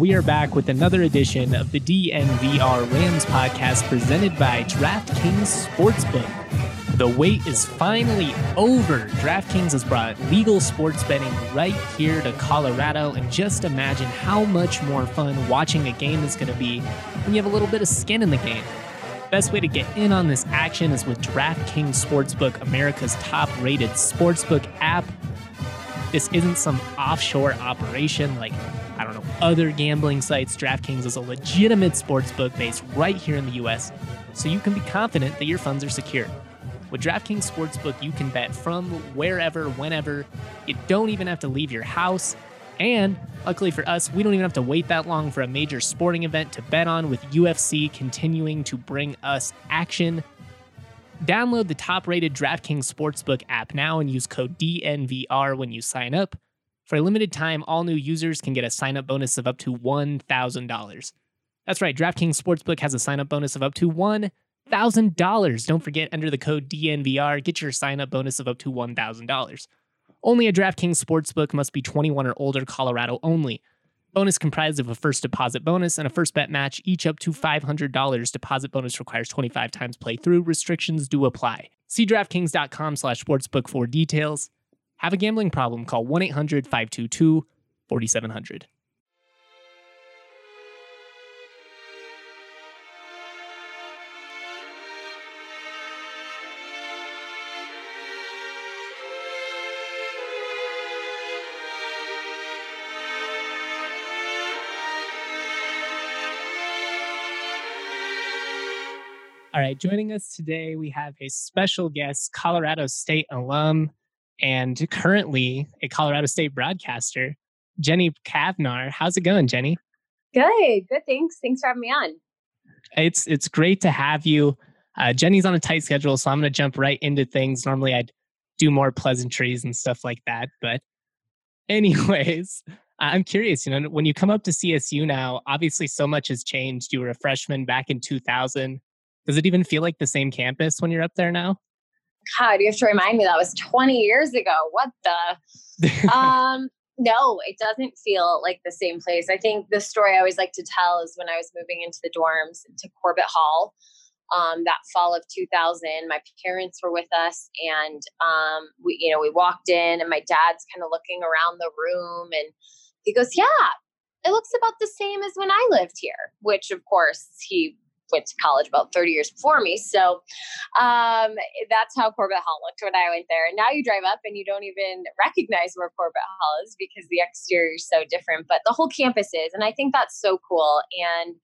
We are back with another edition of the DNVR Rams podcast presented by DraftKings Sportsbook. The wait is finally over. DraftKings has brought legal sports betting right here to Colorado, and just imagine how much more fun watching a game is going to be when you have a little bit of skin in the game. Best way to get in on this action is with DraftKings Sportsbook, America's top rated sportsbook app. This isn't some offshore operation like I don't know, other gambling sites, DraftKings is a legitimate sports book based right here in the US, so you can be confident that your funds are secure. With DraftKings Sportsbook, you can bet from wherever, whenever. You don't even have to leave your house. And luckily for us, we don't even have to wait that long for a major sporting event to bet on with UFC continuing to bring us action. Download the top rated DraftKings Sportsbook app now and use code DNVR when you sign up. For a limited time, all new users can get a sign up bonus of up to $1,000. That's right, DraftKings Sportsbook has a sign up bonus of up to $1,000. Don't forget, enter the code DNVR, get your sign up bonus of up to $1,000. Only a DraftKings Sportsbook must be 21 or older, Colorado only. Bonus comprised of a first deposit bonus and a first bet match, each up to $500. Deposit bonus requires 25 times playthrough. Restrictions do apply. See DraftKings.com slash sportsbook for details. Have a gambling problem? Call 1 800 522 4700. All right, joining us today, we have a special guest, Colorado State alum, and currently a Colorado State broadcaster, Jenny Cavnar. How's it going, Jenny? Good, good. Thanks. Thanks for having me on. It's it's great to have you. Uh, Jenny's on a tight schedule, so I'm going to jump right into things. Normally, I'd do more pleasantries and stuff like that, but anyways, I'm curious. You know, when you come up to CSU now, obviously so much has changed. You were a freshman back in 2000. Does it even feel like the same campus when you're up there now? God, you have to remind me that was 20 years ago. What the? um, no, it doesn't feel like the same place. I think the story I always like to tell is when I was moving into the dorms to Corbett Hall. Um, that fall of 2000 my parents were with us and um, we you know we walked in and my dad's kind of looking around the room and he goes yeah it looks about the same as when i lived here which of course he went to college about 30 years before me. So um, that's how Corbett Hall looked when I went there. And now you drive up and you don't even recognize where Corbett Hall is because the exterior is so different, but the whole campus is. And I think that's so cool. And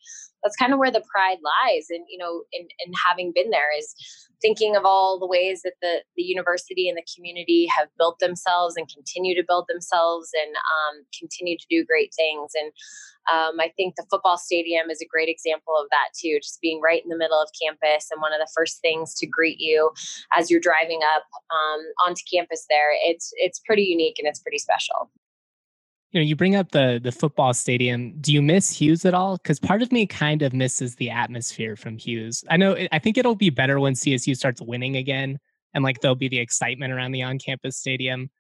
that's kind of where the pride lies. And, you know, in, in having been there is thinking of all the ways that the, the university and the community have built themselves and continue to build themselves and um, continue to do great things. And um, I think the football stadium is a great example of that too, just being right in the middle of campus and one of the first things to greet you as you're driving up um, onto campus there. It's it's pretty unique and it's pretty special. You know, you bring up the the football stadium. Do you miss Hughes at all? Because part of me kind of misses the atmosphere from Hughes. I know. I think it'll be better when CSU starts winning again, and like there'll be the excitement around the on campus stadium.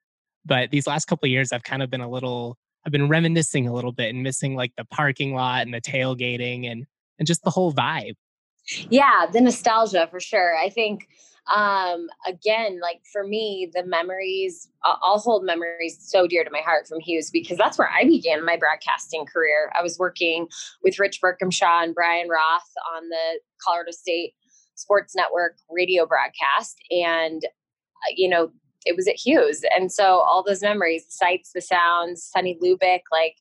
But these last couple years, I've kind of been a little I've been reminiscing a little bit and missing like the parking lot and the tailgating and and just the whole vibe. Yeah, the nostalgia for sure. I think um again like for me the memories i'll hold memories so dear to my heart from hughes because that's where i began my broadcasting career i was working with rich Berkhamshaw and brian roth on the colorado state sports network radio broadcast and uh, you know it was at Hughes. And so all those memories, the sights, the sounds, Sonny Lubick, like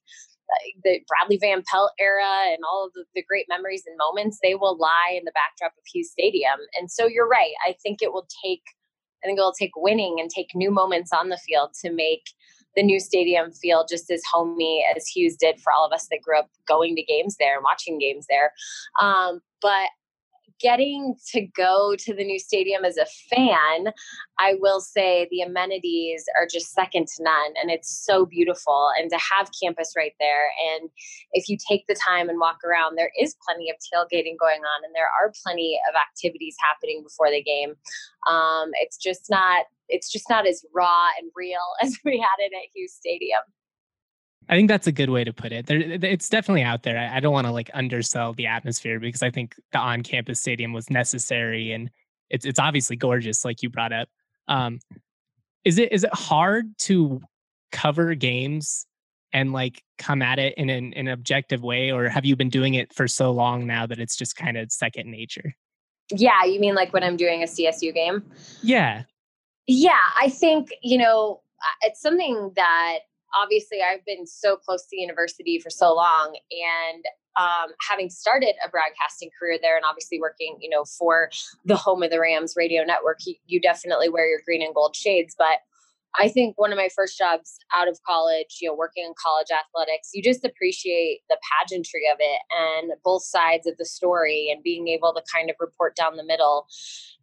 the Bradley Van Pelt era and all of the, the, great memories and moments, they will lie in the backdrop of Hughes Stadium. And so you're right. I think it will take, I think it will take winning and take new moments on the field to make the new stadium feel just as homey as Hughes did for all of us that grew up going to games there and watching games there. Um, but getting to go to the new stadium as a fan, I will say the amenities are just second to none. And it's so beautiful. And to have campus right there. And if you take the time and walk around, there is plenty of tailgating going on, and there are plenty of activities happening before the game. Um, it's just not. It's just not as raw and real as we had it at Hughes Stadium. I think that's a good way to put it. There, it's definitely out there. I, I don't want to like undersell the atmosphere because I think the on-campus stadium was necessary and it's it's obviously gorgeous, like you brought up. Um, is it is it hard to cover games and like come at it in an, an objective way, or have you been doing it for so long now that it's just kind of second nature? Yeah, you mean like when I'm doing a CSU game? Yeah. Yeah, I think, you know, it's something that obviously I've been so close to the university for so long and um, having started a broadcasting career there and obviously working, you know, for the home of the Rams radio network, you, you definitely wear your green and gold shades. But I think one of my first jobs out of college, you know, working in college athletics, you just appreciate the pageantry of it and both sides of the story and being able to kind of report down the middle.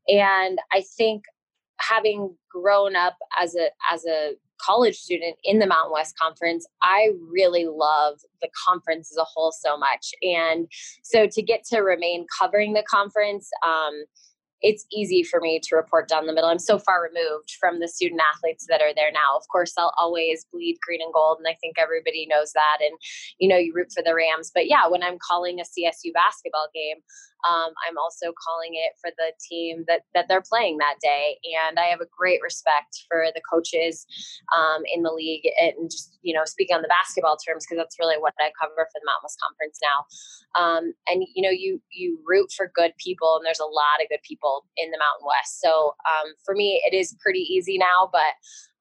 And I think having grown up as a as a college student in the Mountain West Conference, I really love the conference as a whole so much. And so to get to remain covering the conference, um, it's easy for me to report down the middle. I'm so far removed from the student athletes that are there now. Of course, I'll always bleed green and gold, and I think everybody knows that. And you know, you root for the Rams. But yeah, when I'm calling a CSU basketball game, um, I'm also calling it for the team that that they're playing that day, and I have a great respect for the coaches um, in the league, and just you know, speaking on the basketball terms because that's really what I cover for the Mountain West Conference now. Um, and you know, you you root for good people, and there's a lot of good people in the Mountain West. So um, for me, it is pretty easy now, but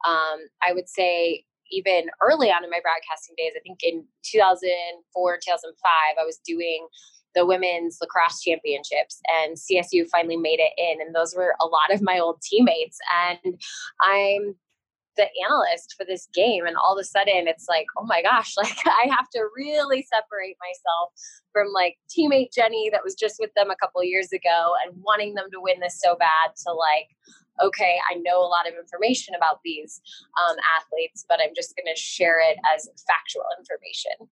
um, I would say even early on in my broadcasting days, I think in 2004, 2005, I was doing the women's lacrosse championships and CSU finally made it in. And those were a lot of my old teammates. And I'm the analyst for this game and all of a sudden it's like oh my gosh like i have to really separate myself from like teammate jenny that was just with them a couple years ago and wanting them to win this so bad to like okay i know a lot of information about these um, athletes but i'm just going to share it as factual information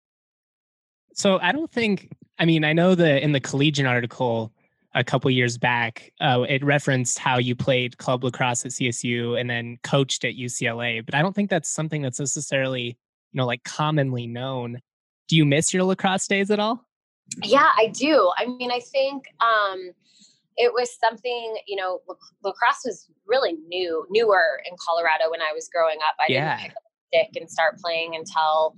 so I don't think. I mean, I know that in the Collegian article a couple years back, uh, it referenced how you played club lacrosse at CSU and then coached at UCLA. But I don't think that's something that's necessarily, you know, like commonly known. Do you miss your lacrosse days at all? Yeah, I do. I mean, I think um, it was something. You know, lacrosse was really new, newer in Colorado when I was growing up. I yeah. didn't pick up a stick and start playing until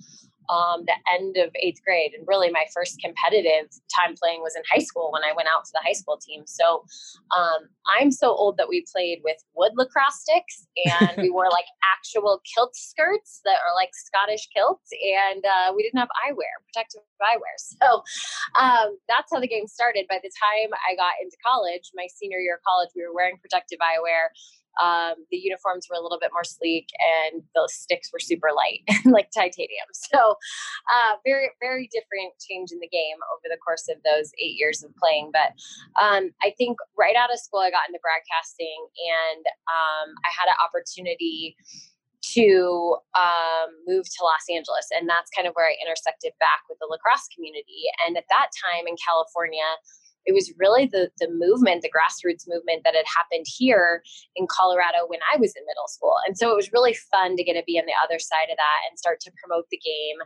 um, the end of eighth grade. And really, my first competitive time playing was in high school when I went out to the high school team. So um, I'm so old that we played with wood lacrosse sticks and we wore like actual kilt skirts that are like Scottish kilts. And uh, we didn't have eyewear, protective eyewear. So um, that's how the game started. By the time I got into college, my senior year of college, we were wearing protective eyewear um, the uniforms were a little bit more sleek and the sticks were super light, like titanium. So, uh, very, very different change in the game over the course of those eight years of playing. But um, I think right out of school, I got into broadcasting and um, I had an opportunity to um, move to Los Angeles. And that's kind of where I intersected back with the lacrosse community. And at that time in California, it was really the the movement, the grassroots movement that had happened here in Colorado when I was in middle school. And so it was really fun to get to be on the other side of that and start to promote the game.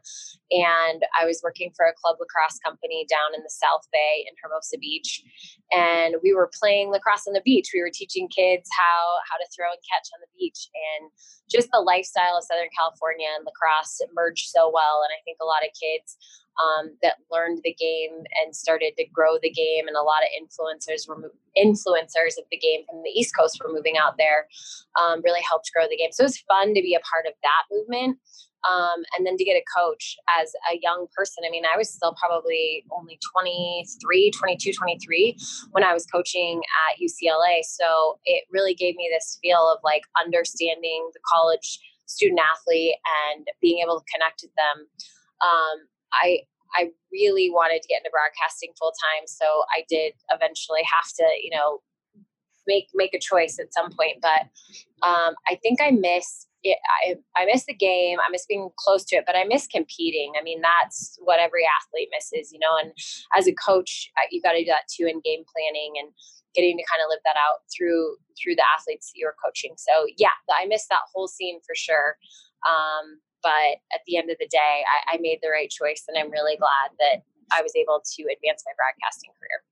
And I was working for a club lacrosse company down in the South Bay in Hermosa Beach. And we were playing lacrosse on the beach. We were teaching kids how how to throw and catch on the beach. And just the lifestyle of Southern California and lacrosse merged so well. And I think a lot of kids um, that learned the game and started to grow the game. And a lot of influencers were influencers of the game from the East Coast were moving out there. Um, really helped grow the game. So it was fun to be a part of that movement. Um, and then to get a coach as a young person. I mean, I was still probably only 23, 22, 23 when I was coaching at UCLA. So it really gave me this feel of like understanding the college student athlete and being able to connect with them. Um, I I really wanted to get into broadcasting full time, so I did eventually have to, you know, make make a choice at some point. But um, I think I miss it. I I miss the game. I miss being close to it, but I miss competing. I mean, that's what every athlete misses, you know. And as a coach, uh, you got to do that too in game planning and getting to kind of live that out through through the athletes that you're coaching. So yeah, I miss that whole scene for sure. Um, but at the end of the day, I, I made the right choice, and I'm really glad that I was able to advance my broadcasting career.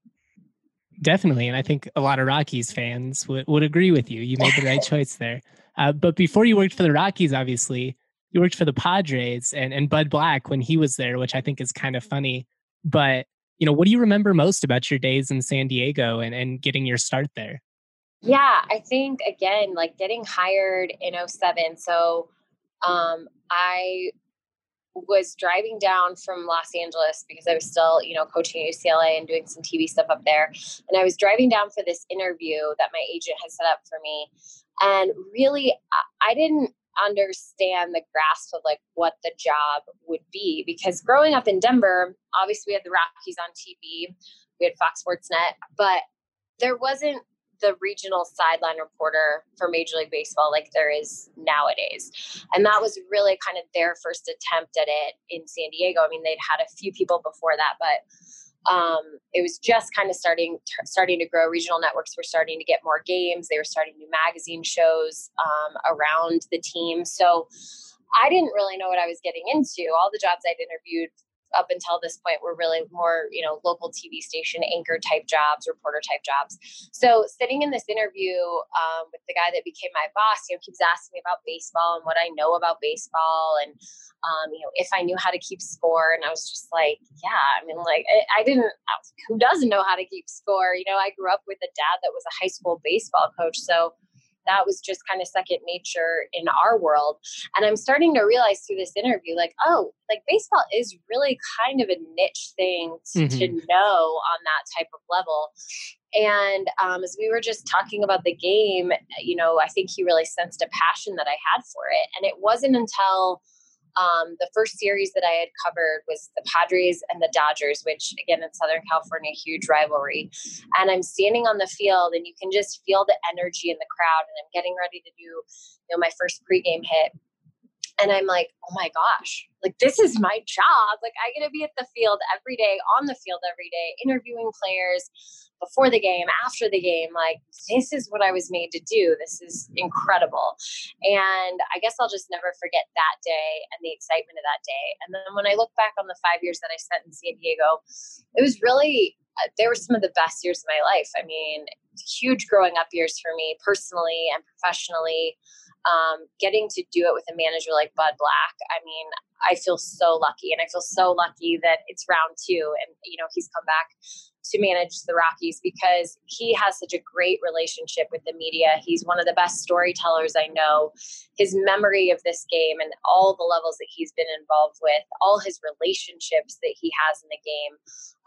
Definitely. And I think a lot of Rockies fans would, would agree with you. You made the right choice there. Uh, but before you worked for the Rockies, obviously, you worked for the Padres and, and Bud Black when he was there, which I think is kind of funny. But, you know, what do you remember most about your days in San Diego and, and getting your start there? Yeah, I think, again, like getting hired in 07. So um, I was driving down from Los Angeles because I was still, you know, coaching at UCLA and doing some TV stuff up there. And I was driving down for this interview that my agent had set up for me. And really, I didn't understand the grasp of like what the job would be because growing up in Denver, obviously we had the Rockies on TV, we had Fox Sports Net, but there wasn't the regional sideline reporter for Major League Baseball like there is nowadays. And that was really kind of their first attempt at it in San Diego. I mean, they'd had a few people before that, but um, it was just kind of starting starting to grow. Regional networks were starting to get more games. They were starting new magazine shows um, around the team. So I didn't really know what I was getting into. All the jobs I'd interviewed up until this point were really more, you know, local TV station anchor type jobs, reporter type jobs. So sitting in this interview um, with the guy that became my boss, you know, keeps asking me about baseball and what I know about baseball and, um, you know, if I knew how to keep score. And I was just like, yeah, I mean, like, I, I didn't, I was, who doesn't know how to keep score? You know, I grew up with a dad that was a high school baseball coach. So, that was just kind of second nature in our world. And I'm starting to realize through this interview, like, oh, like baseball is really kind of a niche thing to, mm-hmm. to know on that type of level. And um, as we were just talking about the game, you know, I think he really sensed a passion that I had for it. And it wasn't until um, the first series that I had covered was the Padres and the Dodgers, which again in Southern California, huge rivalry. And I'm standing on the field, and you can just feel the energy in the crowd. And I'm getting ready to do, you know, my first pregame hit, and I'm like, oh my gosh, like this is my job. Like I get to be at the field every day, on the field every day, interviewing players before the game, after the game. Like this is what I was made to do. This is incredible. And I guess I'll just never forget that day and the excitement of that day. And then when I look back on the five years that I spent in San Diego, it was really uh, they were some of the best years of my life. I mean, huge growing up years for me personally and professionally um, getting to do it with a manager like Bud Black, I mean, I feel so lucky. And I feel so lucky that it's round two and, you know, he's come back to manage the Rockies because he has such a great relationship with the media. He's one of the best storytellers I know. His memory of this game and all the levels that he's been involved with, all his relationships that he has in the game,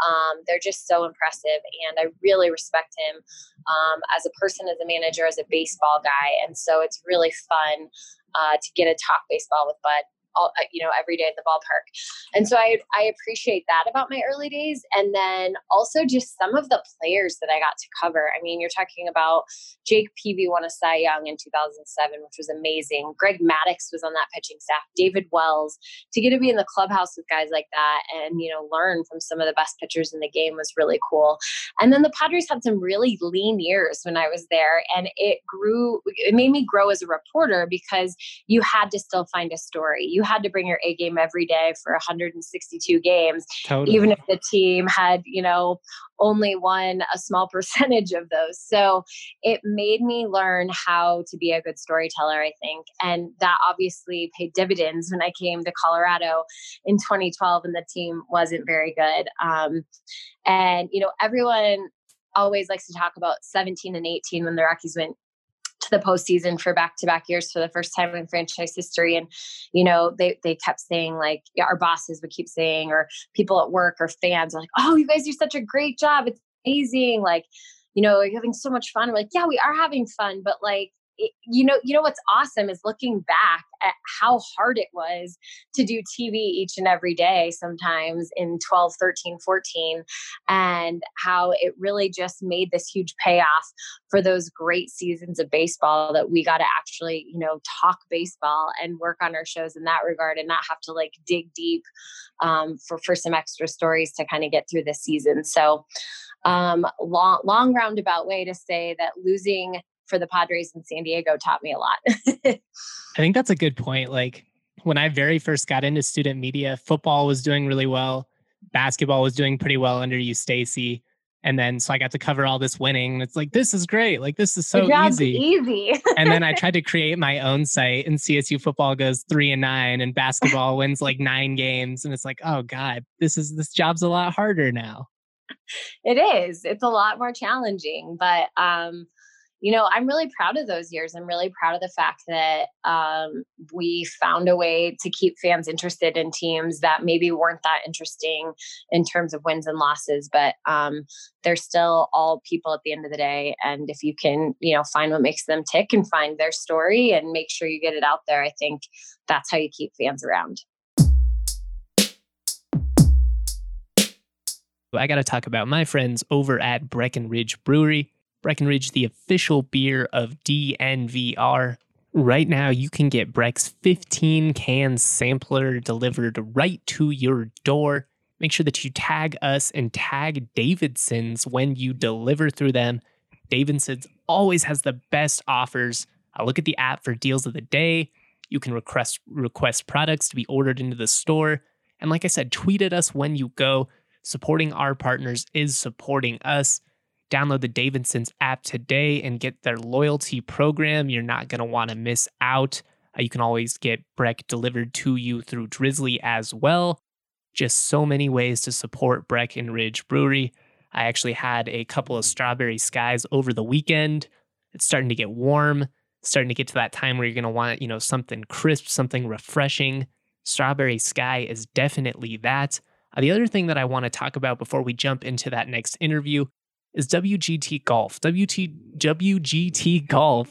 um, they're just so impressive. And I really respect him um, as a person, as a manager, as a baseball guy. And so it's really fun uh, to get to talk baseball with Bud all, uh, you know, every day at the ballpark. And so I, I appreciate that about my early days. And then also just some of the players that I got to cover. I mean, you're talking about Jake Peavy won a Cy Young in 2007, which was amazing. Greg Maddux was on that pitching staff, David Wells. To get to be in the clubhouse with guys like that and, you know, learn from some of the best pitchers in the game was really cool. And then the Padres had some really lean years when I was there. And it grew, it made me grow as a reporter because you had to still find a story. You had to bring your A game every day for 162 games, totally. even if the team had, you know, only won a small percentage of those. So it made me learn how to be a good storyteller, I think. And that obviously paid dividends when I came to Colorado in 2012 and the team wasn't very good. Um, and, you know, everyone always likes to talk about 17 and 18 when the Rockies went to the postseason for back to back years for the first time in franchise history. And, you know, they, they kept saying, like, yeah, our bosses would keep saying, or people at work or fans are like, oh, you guys do such a great job. It's amazing. Like, you know, you're having so much fun. We're like, yeah, we are having fun, but like, you know you know what's awesome is looking back at how hard it was to do tv each and every day sometimes in 12 13 14 and how it really just made this huge payoff for those great seasons of baseball that we got to actually you know talk baseball and work on our shows in that regard and not have to like dig deep um, for for some extra stories to kind of get through the season. So um, long long roundabout way to say that losing for the Padres in San Diego taught me a lot. I think that's a good point. Like when I very first got into student media, football was doing really well, basketball was doing pretty well under you, Stacy. And then so I got to cover all this winning. It's like this is great. Like this is so easy. Easy. and then I tried to create my own site and CSU football goes three and nine and basketball wins like nine games. And it's like, oh God, this is this job's a lot harder now. It is. It's a lot more challenging. But um you know, I'm really proud of those years. I'm really proud of the fact that um, we found a way to keep fans interested in teams that maybe weren't that interesting in terms of wins and losses, but um, they're still all people at the end of the day. And if you can, you know, find what makes them tick and find their story and make sure you get it out there, I think that's how you keep fans around. I got to talk about my friends over at Breckenridge Brewery. Breckenridge, the official beer of DNVR. Right now, you can get Breck's 15 can sampler delivered right to your door. Make sure that you tag us and tag Davidson's when you deliver through them. Davidson's always has the best offers. I look at the app for deals of the day. You can request request products to be ordered into the store. And like I said, tweet at us when you go. Supporting our partners is supporting us. Download the Davidson's app today and get their loyalty program. You're not going to want to miss out. Uh, you can always get Breck delivered to you through Drizly as well. Just so many ways to support Breckenridge Brewery. I actually had a couple of strawberry skies over the weekend. It's starting to get warm, starting to get to that time where you're going to want, you know, something crisp, something refreshing. Strawberry sky is definitely that. Uh, the other thing that I want to talk about before we jump into that next interview is WGT Golf. WT, WGT Golf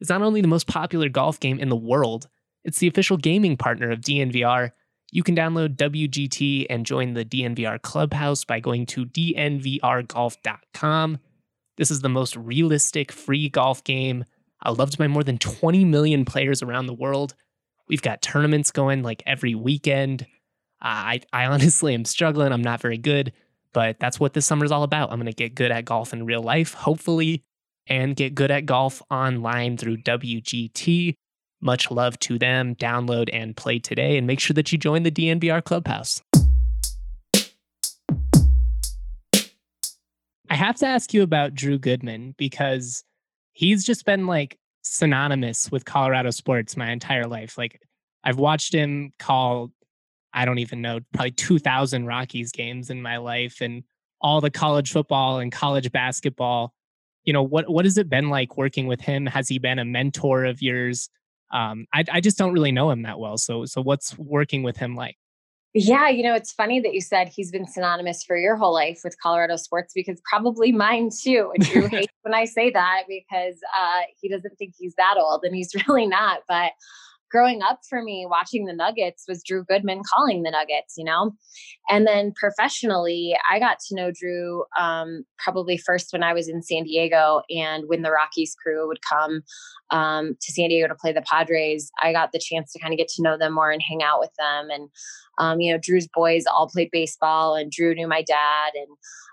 is not only the most popular golf game in the world, it's the official gaming partner of DNVR. You can download WGT and join the DNVR Clubhouse by going to dnvrgolf.com. This is the most realistic free golf game, uh, loved by more than 20 million players around the world. We've got tournaments going like every weekend. Uh, I, I honestly am struggling. I'm not very good, but that's what this summer is all about. I'm going to get good at golf in real life, hopefully, and get good at golf online through WGT. Much love to them. Download and play today, and make sure that you join the DNVR Clubhouse. I have to ask you about Drew Goodman because he's just been like synonymous with Colorado sports my entire life. Like I've watched him call I don't even know, probably 2000 Rockies games in my life and all the college football and college basketball. You know, what, what has it been like working with him? Has he been a mentor of yours? Um, I, I just don't really know him that well. So, so what's working with him like? Yeah, you know, it's funny that you said he's been synonymous for your whole life with Colorado sports because probably mine too. And Drew hates when I say that because uh, he doesn't think he's that old, and he's really not. But growing up for me watching the Nuggets was Drew Goodman calling the Nuggets, you know? And then professionally, I got to know Drew um, probably first when I was in San Diego and when the Rockies crew would come um, to San Diego to play the Padres, I got the chance to kind of get to know them more and hang out with them. And, um, you know, Drew's boys all played baseball and Drew knew my dad and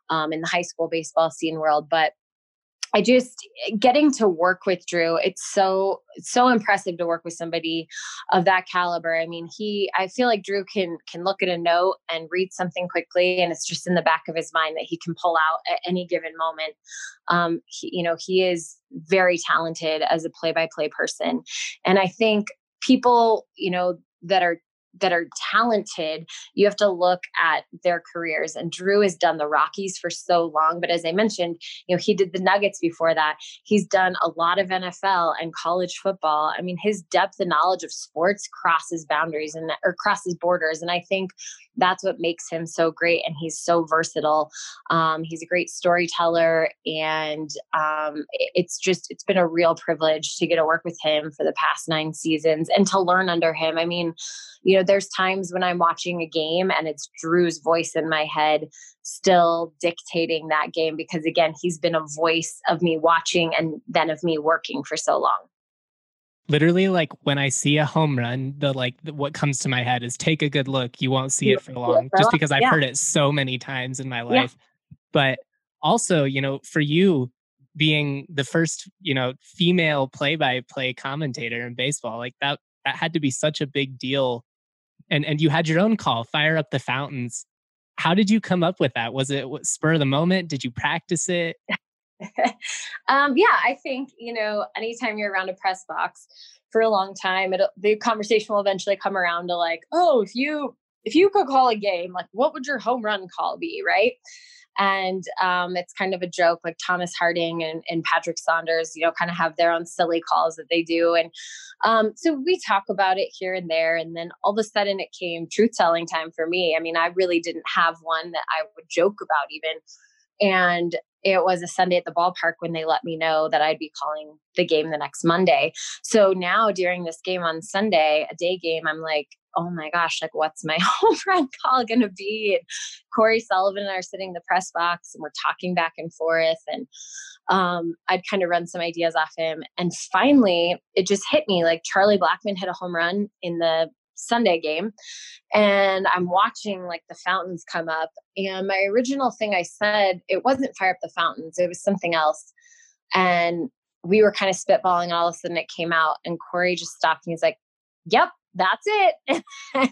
um, in the high school baseball scene world. But I just getting to work with Drew. It's so so impressive to work with somebody of that caliber. I mean, he I feel like Drew can can look at a note and read something quickly, and it's just in the back of his mind that he can pull out at any given moment. Um, he, you know, he is very talented as a play by play person, and I think people, you know, that are that are talented, you have to look at their careers. And Drew has done the Rockies for so long, but as I mentioned, you know, he did the Nuggets before that. He's done a lot of NFL and college football. I mean, his depth and knowledge of sports crosses boundaries and or crosses borders. And I think that's what makes him so great and he's so versatile um, he's a great storyteller and um, it's just it's been a real privilege to get to work with him for the past nine seasons and to learn under him i mean you know there's times when i'm watching a game and it's drew's voice in my head still dictating that game because again he's been a voice of me watching and then of me working for so long literally like when I see a home run, the like the, what comes to my head is take a good look. You won't see it for long, just because I've yeah. heard it so many times in my life. Yeah. But also, you know, for you being the first, you know, female play-by-play commentator in baseball, like that that had to be such a big deal and and you had your own call, fire up the fountains. How did you come up with that? Was it spur of the moment? Did you practice it? um, yeah, I think you know, anytime you're around a press box for a long time, the conversation will eventually come around to like, oh, if you if you could call a game, like what would your home run call be, right? And um, it's kind of a joke, like Thomas Harding and, and Patrick Saunders, you know, kind of have their own silly calls that they do. And um, so we talk about it here and there. And then all of a sudden it came truth telling time for me. I mean, I really didn't have one that I would joke about even. And it was a Sunday at the ballpark when they let me know that I'd be calling the game the next Monday. So now during this game on Sunday, a day game, I'm like, oh my gosh, like what's my home run call going to be? And Cory Sullivan and I are sitting in the press box and we're talking back and forth. And um, I'd kind of run some ideas off him. And finally, it just hit me like Charlie Blackmon hit a home run in the Sunday game. And I'm watching like the fountains come up. And my original thing I said, it wasn't fire up the fountains, it was something else. And we were kind of spitballing, and all of a sudden it came out. And Cory just stopped and he's like, Yep, that's it.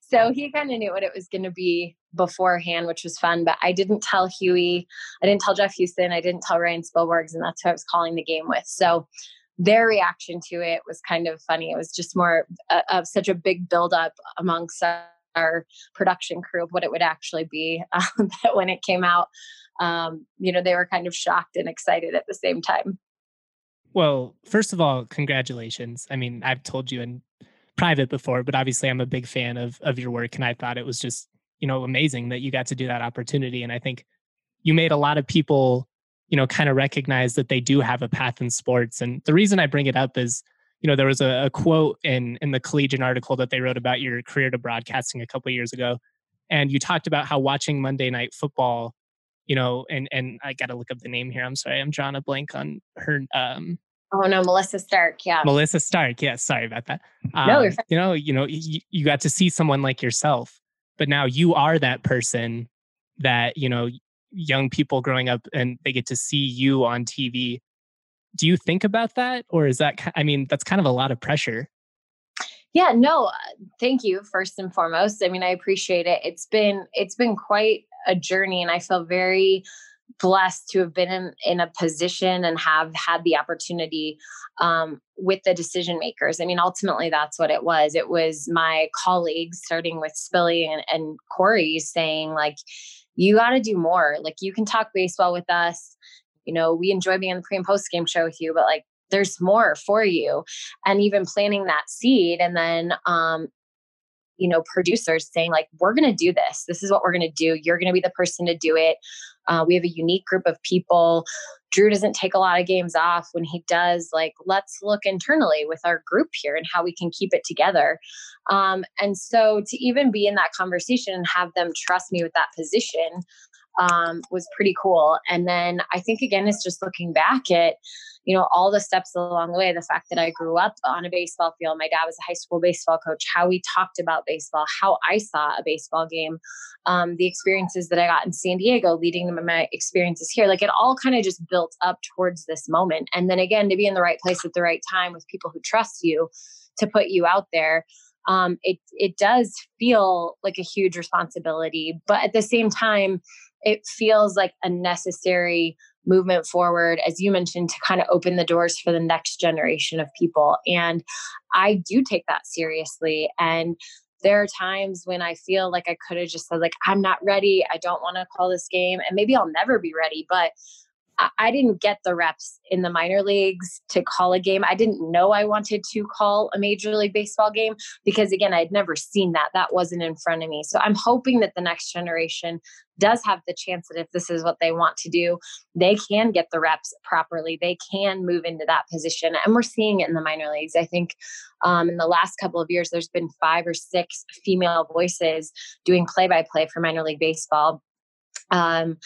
so he kind of knew what it was going to be beforehand, which was fun. But I didn't tell Huey, I didn't tell Jeff Huson, I didn't tell Ryan Spilborghs, and that's who I was calling the game with. So their reaction to it was kind of funny. It was just more of such a big buildup amongst our production crew of what it would actually be um, that when it came out, um, you know, they were kind of shocked and excited at the same time. Well, first of all, congratulations. I mean, I've told you in private before, but obviously I'm a big fan of of your work and I thought it was just, you know, amazing that you got to do that opportunity and I think you made a lot of people, you know, kind of recognize that they do have a path in sports and the reason I bring it up is you know there was a, a quote in in the collegian article that they wrote about your career to broadcasting a couple years ago and you talked about how watching monday night football you know and and i gotta look up the name here i'm sorry i'm drawing a blank on her um Oh no, Melissa Stark. Yeah, Melissa Stark. Yeah, sorry about that. Um, no, you know, you know, you, you got to see someone like yourself, but now you are that person that you know young people growing up and they get to see you on TV. Do you think about that, or is that? I mean, that's kind of a lot of pressure. Yeah, no, uh, thank you first and foremost. I mean, I appreciate it. It's been it's been quite a journey, and I feel very blessed to have been in, in a position and have had the opportunity um, with the decision makers. I mean, ultimately, that's what it was. It was my colleagues, starting with Spilly and, and Cory, saying, like, you got to do more. Like, you can talk baseball with us. You know, we enjoy being on the pre and post game show with you, but like, there's more for you. And even planting that seed and then um, you know producers saying like we're going to do this. This is what we're going to do. You're going to be the person to do it. Uh, we have a unique group of people. Drew doesn't take a lot of games off. When he does like let's look internally with our group here and how we can keep it together. Um, and so to even be in that conversation and have them trust me with that position um, was pretty cool. And then i think again it's just looking back at you know, all the steps along the way, the fact that I grew up on a baseball field, my dad was a high school baseball coach, how we talked about baseball, how I saw a baseball game, um, the experiences that I got in San Diego leading to my experiences here, like it all kind of just built up towards this moment. And then again, to be in the right place at the right time with people who trust you to put you out there. Um, it it does feel like a huge responsibility, but at the same time, it feels like a necessary movement forward, as you mentioned, to kind of open the doors for the next generation of people. And I do take that seriously. And there are times when I feel like I could have just said, like, I'm not ready. I don't want to call this game. And maybe I'll never be ready. But I didn't get the reps in the minor leagues to call a game. I didn't know I wanted to call a major league baseball game because, again, I'd never seen that. That wasn't in front of me. So I'm hoping that the next generation does have the chance that if this is what they want to do, they can get the reps properly. They can move into that position. And we're seeing it in the minor leagues. I think um, in the last couple of years, there's been five or six female voices doing play by play for minor league baseball. Um,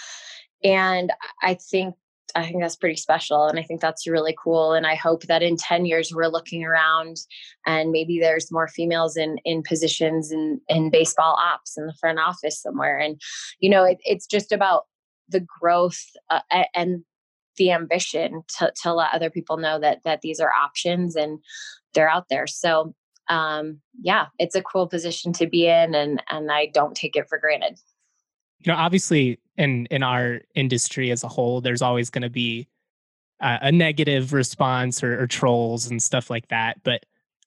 and I think I think that's pretty special. And I think that's really cool. And I hope that in 10 years we're looking around and maybe there's more females in in positions in, in baseball ops in the front office somewhere. And, you know, it, it's just about the growth uh, and the ambition to, to let other people know that that these are options and they're out there. So um, yeah, it's a cool position to be in, and and I don't take it for granted. You know, obviously, in in our industry as a whole, there's always going to be a, a negative response or, or trolls and stuff like that. But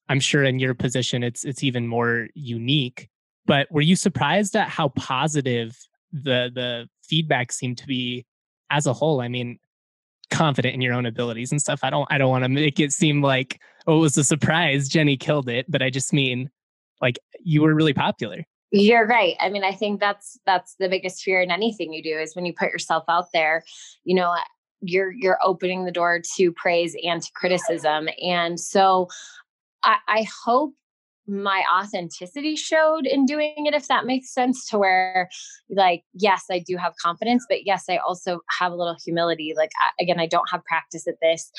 I'm sure in your position, it's it's even more unique. But were you surprised at how positive the the feedback seemed to be as a whole? I mean, confident in your own abilities and stuff. I don't I don't want to make it seem like oh it was a surprise Jenny killed it, but I just mean like you were really popular. You're right. I mean, I think that's that's the biggest fear in anything you do is when you put yourself out there, you know, you're you're opening the door to praise and to criticism. And so I, I hope my authenticity showed in doing it if that makes sense to where like yes i do have confidence but yes i also have a little humility like I, again i don't have practice at this.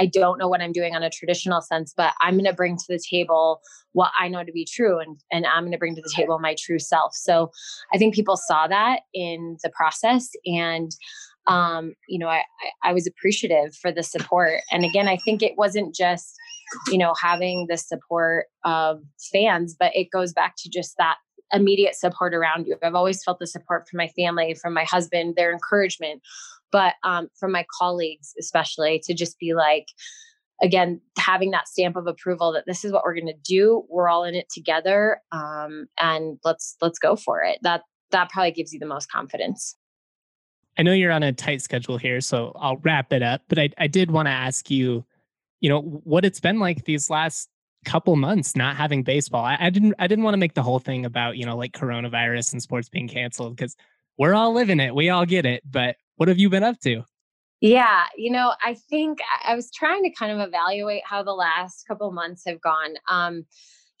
I don't know what i'm doing on a traditional sense but i'm going to bring to the table what i know to be true and and i'm going to bring to the table my true self. So i think people saw that in the process and um, you know, I, I was appreciative for the support. And again, I think it wasn't just, you know, having the support of fans, but it goes back to just that immediate support around you. I've always felt the support from my family, from my husband, their encouragement, but um, from my colleagues, especially to just be like, again, having that stamp of approval that this is what we're going to do. We're all in it together, um, and let's let's go for it. That that probably gives you the most confidence. I know you're on a tight schedule here, so I'll wrap it up. But I, I did want to ask you, you know, what it's been like these last couple months not having baseball. I, I didn't I didn't want to make the whole thing about, you know, like coronavirus and sports being canceled because we're all living it. We all get it. But what have you been up to? Yeah, you know, I think I was trying to kind of evaluate how the last couple months have gone. Um,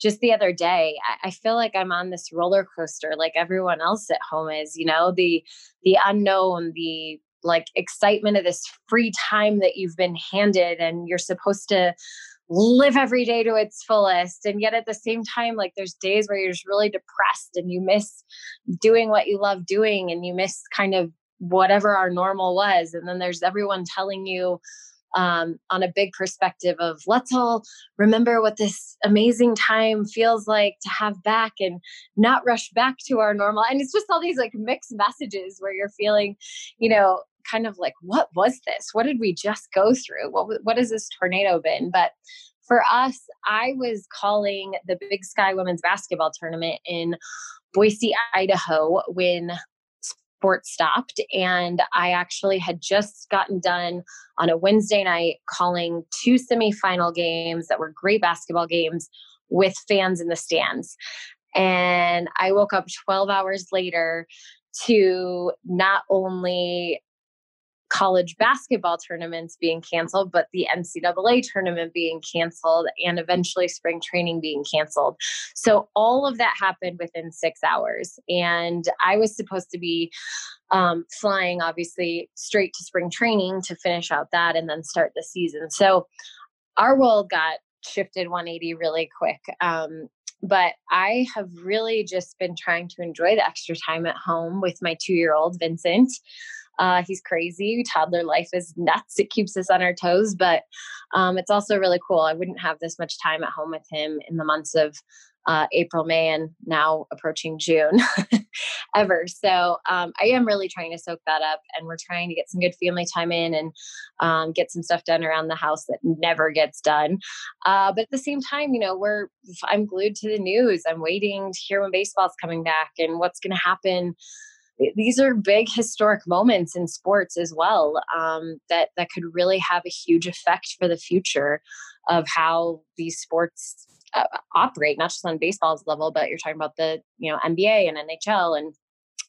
just the other day I, I, feel like i'm on this roller coaster like everyone else at home is you know the the unknown the like excitement of this free time that you've been handed and you're supposed to live every day to its fullest and yet at the same time like there's days where you're just really depressed and you miss doing what you love doing and you miss kind of whatever our normal was and then there's everyone telling you um, on a big perspective of let's all remember what this amazing time feels like to have back and not rush back to our normal. And it's just all these like mixed messages where you're feeling, you know, kind of like, what was this? What did we just go through? What, what has this tornado been? But for us, I was calling the Big Sky Women's Basketball Tournament in Boise, Idaho when sports stopped. And I actually had just gotten done on a Wednesday night calling two semifinal games that were great basketball games with fans in the stands. And I woke up 12 hours later to not only college basketball tournaments being canceled, but the NCAA tournament being canceled, and eventually spring training being canceled. So all of that happened within six hours. And I was supposed to be um, flying, obviously, straight to spring training to finish out that and then start the season. So our world got shifted 180 really quick. Um, but I have really just been trying to enjoy the extra time at home with my two year old Vincent. Uh, he's crazy. Toddler life is nuts. It keeps us on our toes, but um, it's also really cool. I wouldn't have this much time at home with him in the months of uh, April, May, and now approaching June ever. So um, I am really trying to soak that up, and we're trying to get some good family time in and um, get some stuff done around the house that never gets done. Uh, but at the same time, you know, we're I'm glued to the news. I'm waiting to hear when baseball's coming back and what's going to happen these are big historic moments in sports as well um, that that could really have a huge effect for the future of how these sports uh, operate, not just on baseball's level, but you're talking about the you know NBA and NHL and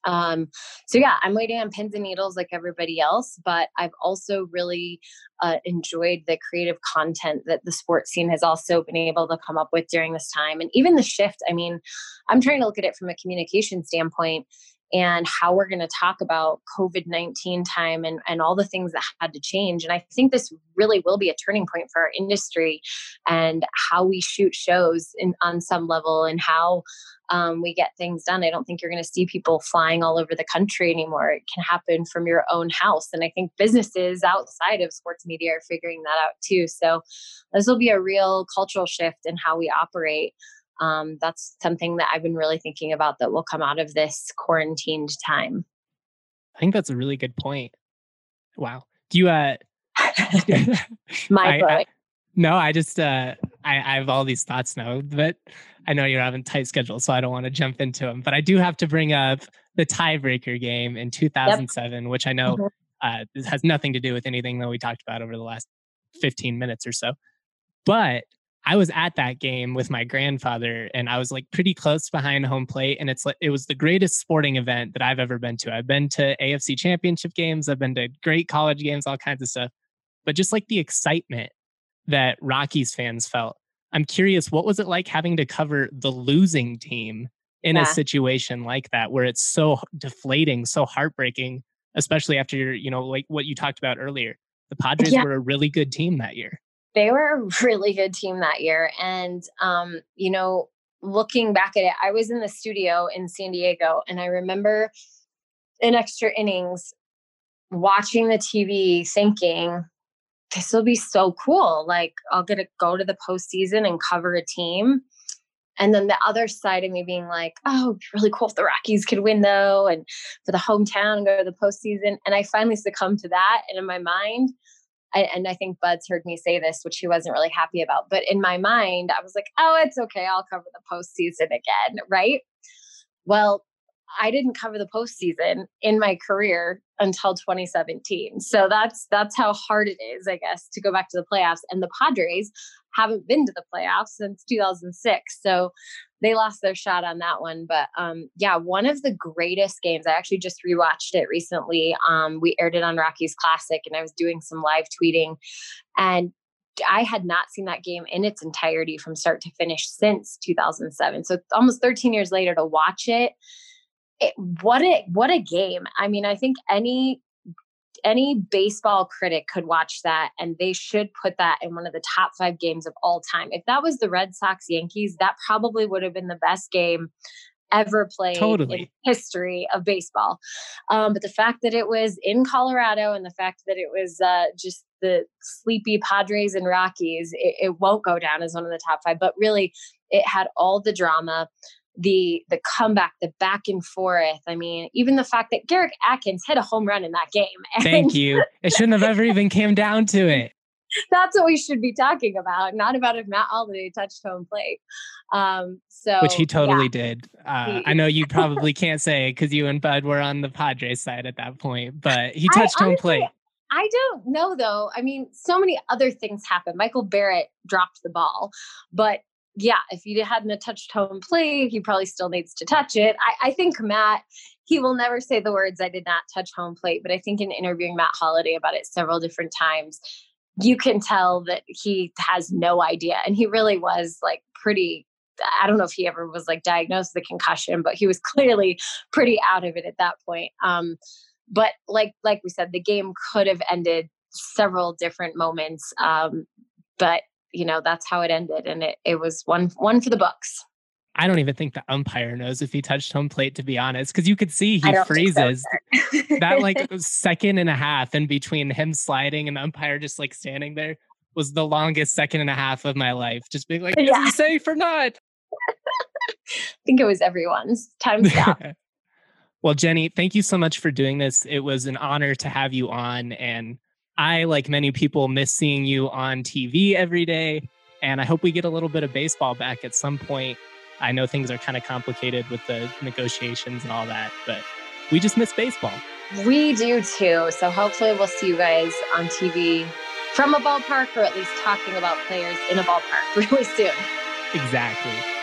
um, so yeah, I'm waiting on pins and needles like everybody else, but I've also really uh, enjoyed the creative content that the sports scene has also been able to come up with during this time, and even the shift. I mean, I'm trying to look at it from a communication standpoint and how we're going to talk about COVID 19 time and, and all the things that had to change. And I think this really will be a turning point for our industry and how we shoot shows in, on some level and how um, we get things done. I don't think you're going to see people flying all over the country anymore. It can happen from your own house. And I think businesses outside of sports media are figuring that out too. So this will be a real cultural shift in how we operate um, that's something that I've been really thinking about that will come out of this quarantined time. I think that's a really good point. Wow. Do you, uh, my I, no, I just, uh, I, I have all these thoughts now, but I know you're having tight schedule, so I don't want to jump into them. But I do have to bring up the tiebreaker game in 2007, yep. which I know mm-hmm. uh, has nothing to do with anything that we talked about over the last 15 minutes or so. But I was at that game with my grandfather and I was like pretty close behind home plate and it's like it was the greatest sporting event that I've ever been to. I've been to AFC championship games, I've been to great college games, all kinds of stuff. But just like the excitement that Rockies fans felt. I'm curious what was it like having to cover the losing team in yeah. a situation like that where it's so deflating, so heartbreaking, especially after you're, you know like what you talked about earlier. The Padres yeah. were a really good team that year they were a really good team that year. And, um, you know, looking back at it, I was in the studio in San Diego and I remember in extra innings watching the TV thinking, this will be so cool. Like, I'll get to go to the postseason and cover a team. And then the other side of me being like, oh, really cool if the Rockies could win though, and for the hometown go to the postseason. And I finally succumbed to that. And in my mind, I, and I think Bud's heard me say this, which he wasn't really happy about. But in my mind, I was like, oh, it's okay. I'll cover the postseason again. Right. Well, I didn't cover the postseason in my career until 2017. So that's that's how hard it is, I guess, to go back to the playoffs. And the Padres haven't been to the playoffs since 2006. So they lost their shot on that one. But um, yeah, one of the greatest games. I actually just rewatched it recently. Um, we aired it on Rockies Classic, and I was doing some live tweeting, and I had not seen that game in its entirety from start to finish since 2007. So almost 13 years later to watch it. It, what a what a game! I mean, I think any any baseball critic could watch that and they should put that in one of the top five games of all time. If that was the Red Sox Yankees, that probably would have been the best game ever played totally. in history of baseball. Um, but the fact that it was in Colorado and the fact that it was uh, just the sleepy Padres and Rockies, it, it won't go down as one of the top five. But really, it had all the drama the the comeback, the back and forth. I mean, even the fact that Garrett Atkins hit a home run in that game. Thank you. It shouldn't have ever even came down to it. That's what we should be talking about, not about if Matt Holliday touched home plate. Um, so which he totally yeah. did. Uh, I know you probably can't say because you and Bud were on the Padres side at that point, but he touched I, home honestly, plate. I don't know though. I mean, so many other things happened. Michael Barrett dropped the ball, but yeah, if he hadn't touched home plate, he probably still needs to touch it. I, I, think Matt, he will never say the words, I did not touch home plate, but I think in interviewing Matt Holliday about it several different times, you can tell that he has no idea. And he really was like pretty. I don't know if he ever was like diagnosed with a concussion, but he was clearly pretty out of it at that point. Um, but like like we said, the game could have ended several different moments. Um, but you know that's how it ended and it, it was one one for the books I don't even think the umpire knows if he touched home plate, to be honest, because you could see he freezes so, that like second and a half in between him sliding and the umpire just like standing there was the longest second and a half of my life. Just being like, yeah. is he safe or not? I think it was everyone's time stop. well, Jenny, thank you so much for doing this. It was an honor to have you on and I, like many people, miss seeing you on TV every day. And I hope we get a little bit of baseball back at some point. I know things are kind of complicated with the negotiations and all that, but we just miss baseball. We do too. So hopefully we'll see you guys on TV from a ballpark or at least talking about players in a ballpark really soon. Exactly.